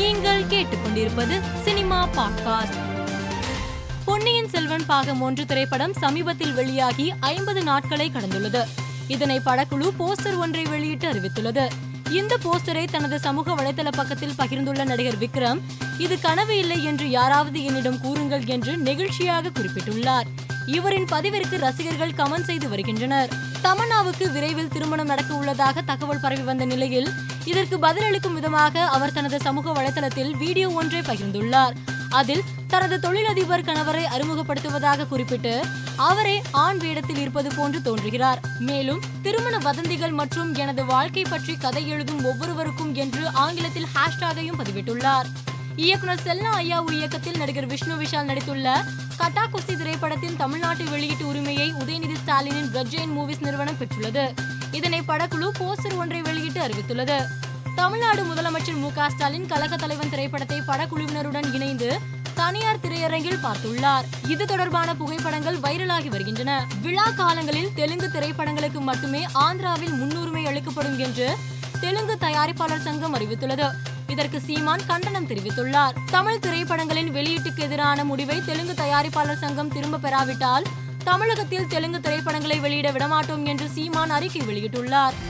நீங்கள் கேட்டுக்கொண்டிருப்பது cinema podcast. Ponniyin Selvan பாகம் ஒன்று திரைப்படம் சமீபத்தில் வெளியாகி ஐம்பது நாட்களை கடந்துள்ளது. இதனை படக்குழு போஸ்டர் ஒன்றை வெளியிட்டு அறிவித்துள்ளது. இந்த போஸ்டரை தனது சமூக வலைதள பக்கத்தில் பகிர்ந்துள்ள நடிகர் விக்ரம் இது கனவு இல்லை என்று யாராவது என்னிடம் கூறுங்கள் என்று நெகிழ்ச்சியாக குறிப்பிட்டுள்ளார். இவரின் பதிவிற்கு ரசிகர்கள் கமெண்ட் செய்து வருகின்றனர். தமன்னாவுக்கு விரைவில் திருமணம் நடக்க உள்ளதாக தகவல் பரவி வந்த நிலையில் இதற்கு பதிலளிக்கும் விதமாக அவர் தனது சமூக வலைதளத்தில் வீடியோ ஒன்றை பகிர்ந்துள்ளார். அதில் தனது தொழிலதிபர் கணவரை அறிமுகப்படுத்துவதாக குறிப்பிட்டு அவரே ஆண் வேடத்தில் இருப்பது போன்று தோன்றுகிறார். மேலும் திருமண வதந்திகள் மற்றும் எனது வாழ்க்கை பற்றி கதை எழுதும் ஒவ்வொருவருக்கும் என்று ஆங்கிலத்தில் ஹேஷ்டாகையும் பதிவிட்டுள்ளார். இயக்குனர் செல்னா ஐயாவு இயக்கத்தில் நடிகர் விஷ்ணு விஷால் நடித்துள்ள கட்டா குஸ்தி திரைப்படத்தின் தமிழ்நாட்டு வெளியீட்டு உரிமையை உதயநிதி ஸ்டாலினின் பிரஜெயின் மூவிஸ் நிறுவனம் பெற்றுள்ளது. இதனை படக்குழு போஸ்டர் ஒன்றை வெளியிட்டு அறிவித்துள்ளது. தமிழ்நாடு முதலமைச்சர் மு க ஸ்டாலின் கழக தலைவன் திரைப்படத்தை படக்குழுவினருடன் இணைந்து தனியார் திரையரங்கில் பார்த்துள்ளார். இது தொடர்பான புகைப்படங்கள் வைரலாகி வருகின்றன. விழா காலங்களில் தெலுங்கு திரைப்படங்களுக்கு மட்டுமே ஆந்திராவில் முன்னுரிமை அளிக்கப்படும் என்று தெலுங்கு தயாரிப்பாளர் சங்கம் அறிவித்துள்ளது. இதற்கு சீமான் கண்டனம் தெரிவித்துள்ளார். தமிழ் திரைப்படங்களின் வெளியீட்டுக்கு எதிரான முடிவை தெலுங்கு தயாரிப்பாளர் சங்கம் திரும்ப பெறாவிட்டால் தமிழகத்தில் தெலுங்கு திரைப்படங்களை வெளியிட விடமாட்டோம் என்று சீமான் அறிக்கை வெளியிட்டுள்ளார்.